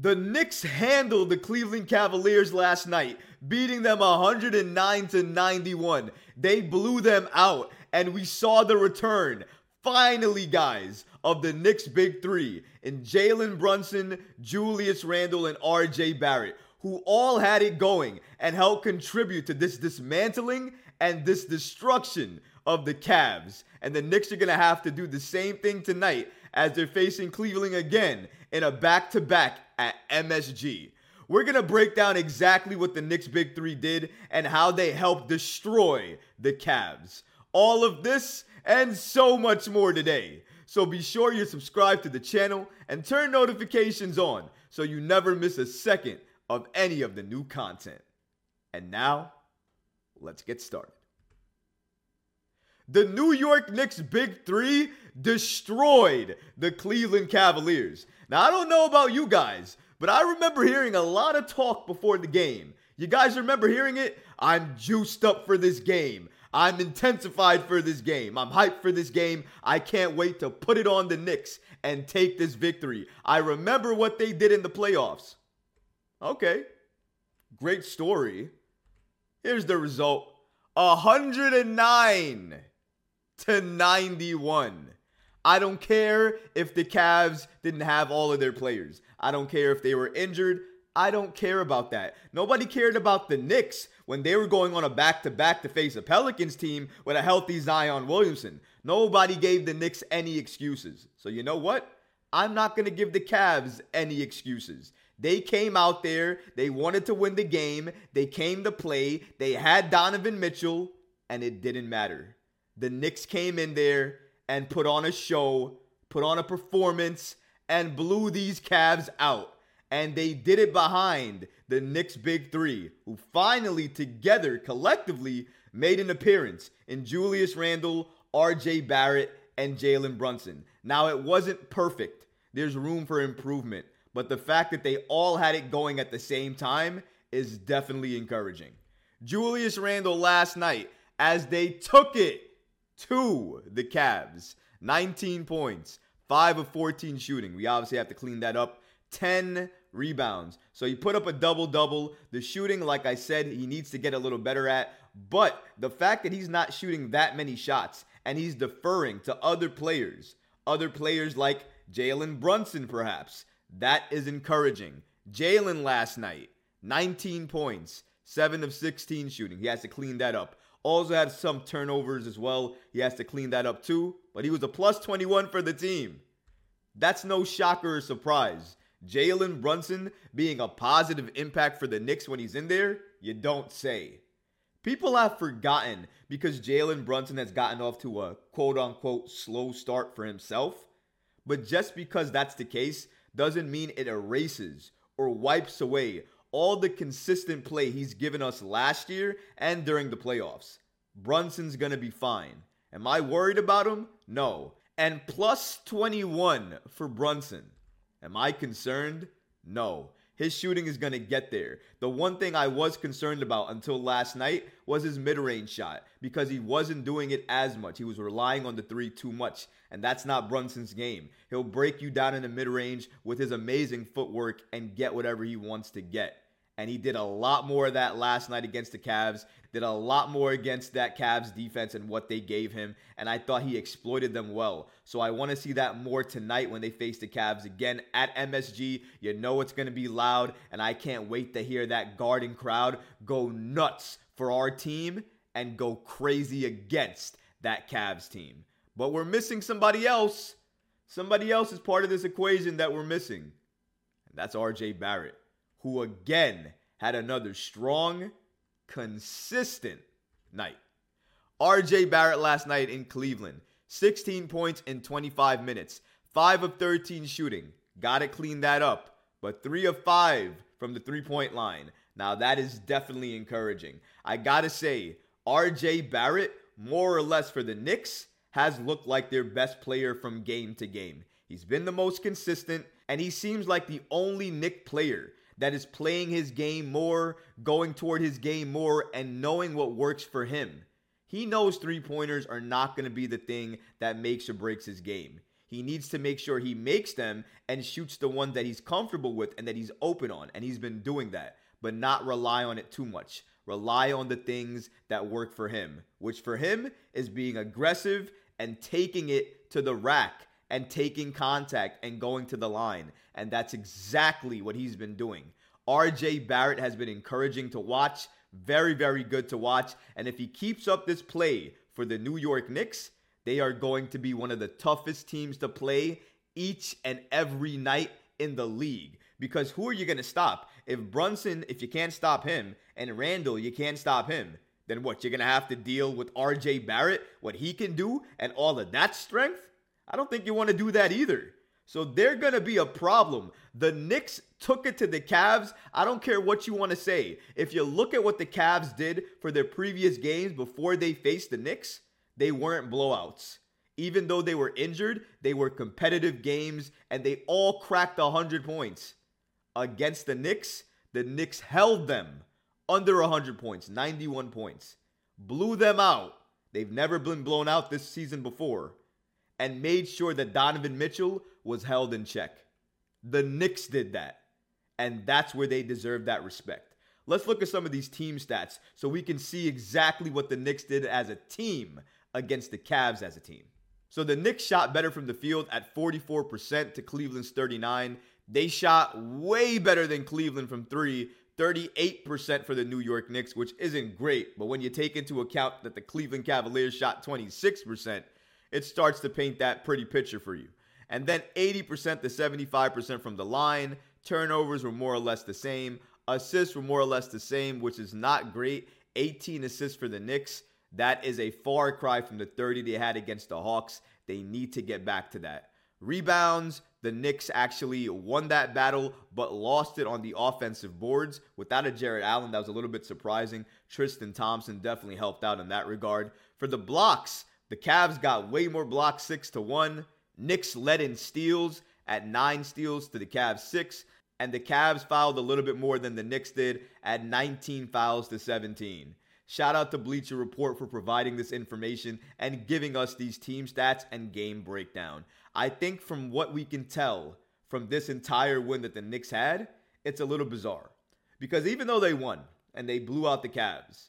The Knicks handled the Cleveland Cavaliers last night, beating them 109 to 91. They blew them out, and we saw the return, finally, guys, of the Knicks' big three in Jalen Brunson, Julius Randle, and RJ Barrett, who all had it going and helped contribute to this dismantling and this destruction of the Cavs. And the Knicks are going to have to do the same thing tonight as they're facing Cleveland again in a back to back at MSG. We're going to break down exactly what the Knicks Big Three did and how they helped destroy the Cavs. All of this and so much more today. So be sure you're subscribed to the channel and turn notifications on so you never miss a second of any of the new content. And now, let's get started. The New York Knicks Big Three destroyed the Cleveland Cavaliers. Now, I don't know about you guys, but I remember hearing a lot of talk before the game. You guys remember hearing it? I'm juiced up for this game. I'm intensified for this game. I'm hyped for this game. I can't wait to put it on the Knicks and take this victory. I remember what they did in the playoffs. Okay. Great story. Here's the result 109 to 91. I don't care if the Cavs didn't have all of their players. I don't care if they were injured. I don't care about that. Nobody cared about the Knicks when they were going on a back to back to face a Pelicans team with a healthy Zion Williamson. Nobody gave the Knicks any excuses. So, you know what? I'm not going to give the Cavs any excuses. They came out there, they wanted to win the game, they came to play, they had Donovan Mitchell, and it didn't matter. The Knicks came in there and put on a show, put on a performance, and blew these Cavs out. And they did it behind the Knicks' big three, who finally, together, collectively, made an appearance in Julius Randle, RJ Barrett, and Jalen Brunson. Now, it wasn't perfect, there's room for improvement. But the fact that they all had it going at the same time is definitely encouraging. Julius Randle last night, as they took it to the Cavs, 19 points, 5 of 14 shooting. We obviously have to clean that up. 10 rebounds. So he put up a double double. The shooting, like I said, he needs to get a little better at. But the fact that he's not shooting that many shots and he's deferring to other players, other players like Jalen Brunson, perhaps, that is encouraging. Jalen last night, 19 points, 7 of 16 shooting. He has to clean that up. Also had some turnovers as well. He has to clean that up too. But he was a plus 21 for the team. That's no shocker or surprise. Jalen Brunson being a positive impact for the Knicks when he's in there, you don't say. People have forgotten because Jalen Brunson has gotten off to a quote unquote slow start for himself. But just because that's the case doesn't mean it erases or wipes away all the consistent play he's given us last year and during the playoffs. Brunson's going to be fine. Am I worried about him? No. And plus 21 for Brunson. Am I concerned? No. His shooting is going to get there. The one thing I was concerned about until last night was his mid range shot because he wasn't doing it as much. He was relying on the three too much, and that's not Brunson's game. He'll break you down in the mid range with his amazing footwork and get whatever he wants to get. And he did a lot more of that last night against the Cavs did a lot more against that Cavs defense and what they gave him, and I thought he exploited them well. So I want to see that more tonight when they face the Cavs again at MSG. You know it's going to be loud, and I can't wait to hear that Garden crowd go nuts for our team and go crazy against that Cavs team. But we're missing somebody else. Somebody else is part of this equation that we're missing. And that's RJ Barrett, who again had another strong consistent night. RJ Barrett last night in Cleveland, 16 points in 25 minutes, 5 of 13 shooting. Got to clean that up, but 3 of 5 from the three point line. Now, that is definitely encouraging. I got to say, RJ Barrett, more or less for the Knicks, has looked like their best player from game to game. He's been the most consistent, and he seems like the only Knick player that is playing his game more, going toward his game more, and knowing what works for him. He knows three pointers are not going to be the thing that makes or breaks his game. He needs to make sure he makes them and shoots the one that he's comfortable with and that he's open on. And he's been doing that, but not rely on it too much. Rely on the things that work for him, which for him is being aggressive and taking it to the rack and taking contact and going to the line. And that's exactly what he's been doing. RJ Barrett has been encouraging to watch, very, very good to watch. And if he keeps up this play for the New York Knicks, they are going to be one of the toughest teams to play each and every night in the league. Because who are you going to stop? If Brunson, if you can't stop him, and Randle, you can't stop him, then what? You're going to have to deal with RJ Barrett, what he can do, and all of that strength? I don't think you want to do that either. So they're going to be a problem. The Knicks took it to the Cavs. I don't care what you want to say. If you look at what the Cavs did for their previous games before they faced the Knicks, they weren't blowouts. Even though they were injured, they were competitive games and they all cracked 100 points. Against the Knicks, the Knicks held them under 100 points, 91 points. Blew them out. They've never been blown out this season before and made sure that Donovan Mitchell was held in check. The Knicks did that. And that's where they deserve that respect. Let's look at some of these team stats so we can see exactly what the Knicks did as a team against the Cavs as a team. So the Knicks shot better from the field at 44% to Cleveland's 39. They shot way better than Cleveland from 3, 38% for the New York Knicks, which isn't great, but when you take into account that the Cleveland Cavaliers shot 26%, it starts to paint that pretty picture for you. And then 80% to 75% from the line. Turnovers were more or less the same. Assists were more or less the same, which is not great. 18 assists for the Knicks. That is a far cry from the 30 they had against the Hawks. They need to get back to that. Rebounds, the Knicks actually won that battle, but lost it on the offensive boards. Without a Jarrett Allen, that was a little bit surprising. Tristan Thompson definitely helped out in that regard. For the blocks, the Cavs got way more blocks, six to one. Knicks led in steals at nine steals to the Cavs six, and the Cavs fouled a little bit more than the Knicks did at 19 fouls to 17. Shout out to Bleacher Report for providing this information and giving us these team stats and game breakdown. I think from what we can tell from this entire win that the Knicks had, it's a little bizarre. Because even though they won and they blew out the Cavs,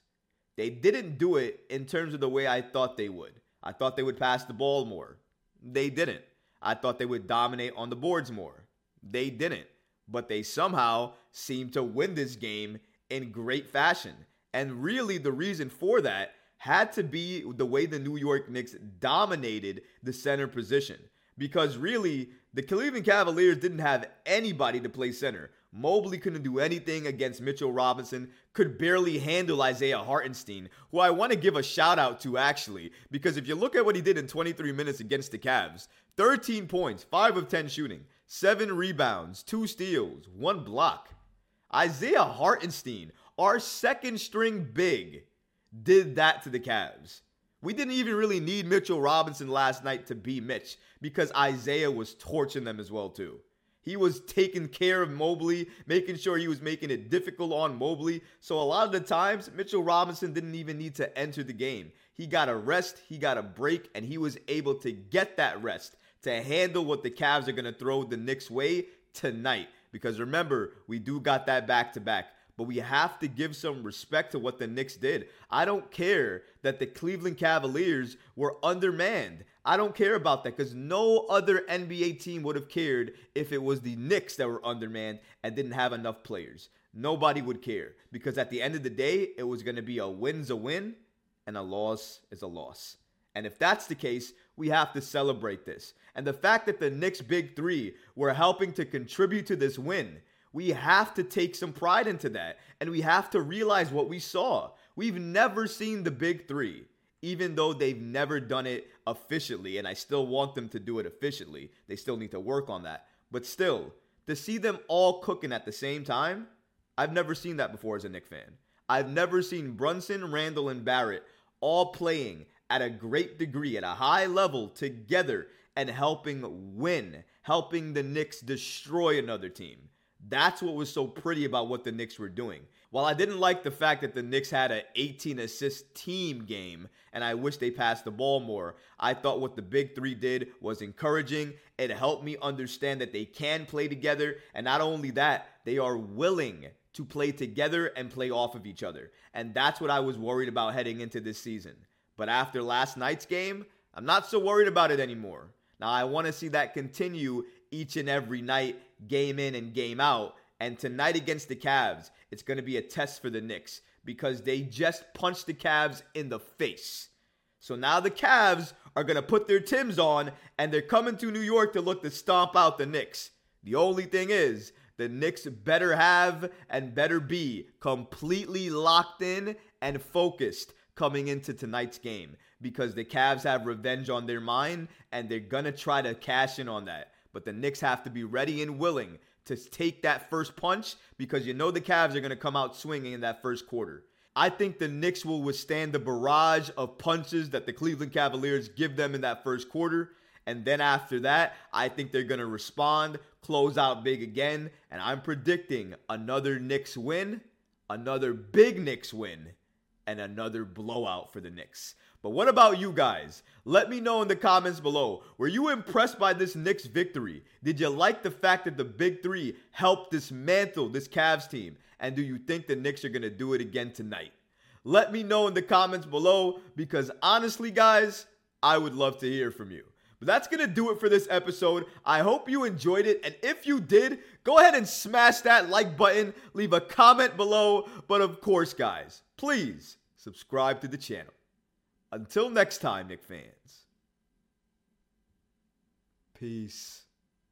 they didn't do it in terms of the way I thought they would. I thought they would pass the ball more. They didn't. I thought they would dominate on the boards more. They didn't. But they somehow seemed to win this game in great fashion. And really, the reason for that had to be the way the New York Knicks dominated the center position. Because really, the Cleveland Cavaliers didn't have anybody to play center. Mobley couldn't do anything against Mitchell Robinson, could barely handle Isaiah Hartenstein, who I want to give a shout out to actually, because if you look at what he did in 23 minutes against the Cavs 13 points, 5 of 10 shooting, 7 rebounds, 2 steals, 1 block. Isaiah Hartenstein, our second string big, did that to the Cavs. We didn't even really need Mitchell Robinson last night to be Mitch because Isaiah was torching them as well too. He was taking care of Mobley, making sure he was making it difficult on Mobley. So a lot of the times, Mitchell Robinson didn't even need to enter the game. He got a rest, he got a break, and he was able to get that rest to handle what the Cavs are going to throw the Knicks way tonight. Because remember, we do got that back to back but we have to give some respect to what the Knicks did. I don't care that the Cleveland Cavaliers were undermanned. I don't care about that because no other NBA team would have cared if it was the Knicks that were undermanned and didn't have enough players. Nobody would care because at the end of the day, it was going to be a win's a win and a loss is a loss. And if that's the case, we have to celebrate this. And the fact that the Knicks' big three were helping to contribute to this win we have to take some pride into that. And we have to realize what we saw. We've never seen the big three, even though they've never done it efficiently. And I still want them to do it efficiently. They still need to work on that. But still, to see them all cooking at the same time, I've never seen that before as a Knick fan. I've never seen Brunson, Randle, and Barrett all playing at a great degree, at a high level together and helping win, helping the Knicks destroy another team. That's what was so pretty about what the Knicks were doing. While I didn't like the fact that the Knicks had an 18 assist team game and I wish they passed the ball more, I thought what the Big Three did was encouraging. It helped me understand that they can play together. And not only that, they are willing to play together and play off of each other. And that's what I was worried about heading into this season. But after last night's game, I'm not so worried about it anymore. Now, I want to see that continue each and every night, game in and game out. And tonight against the Cavs, it's going to be a test for the Knicks because they just punched the Cavs in the face. So now the Cavs are going to put their Tims on and they're coming to New York to look to stomp out the Knicks. The only thing is, the Knicks better have and better be completely locked in and focused coming into tonight's game because the Cavs have revenge on their mind and they're going to try to cash in on that. But the Knicks have to be ready and willing to take that first punch because you know the Cavs are going to come out swinging in that first quarter. I think the Knicks will withstand the barrage of punches that the Cleveland Cavaliers give them in that first quarter. And then after that, I think they're going to respond, close out big again. And I'm predicting another Knicks win, another big Knicks win, and another blowout for the Knicks. But what about you guys? Let me know in the comments below. Were you impressed by this Knicks victory? Did you like the fact that the Big Three helped dismantle this Cavs team? And do you think the Knicks are going to do it again tonight? Let me know in the comments below because honestly, guys, I would love to hear from you. But that's going to do it for this episode. I hope you enjoyed it. And if you did, go ahead and smash that like button, leave a comment below. But of course, guys, please subscribe to the channel. Until next time, Knick fans. Peace.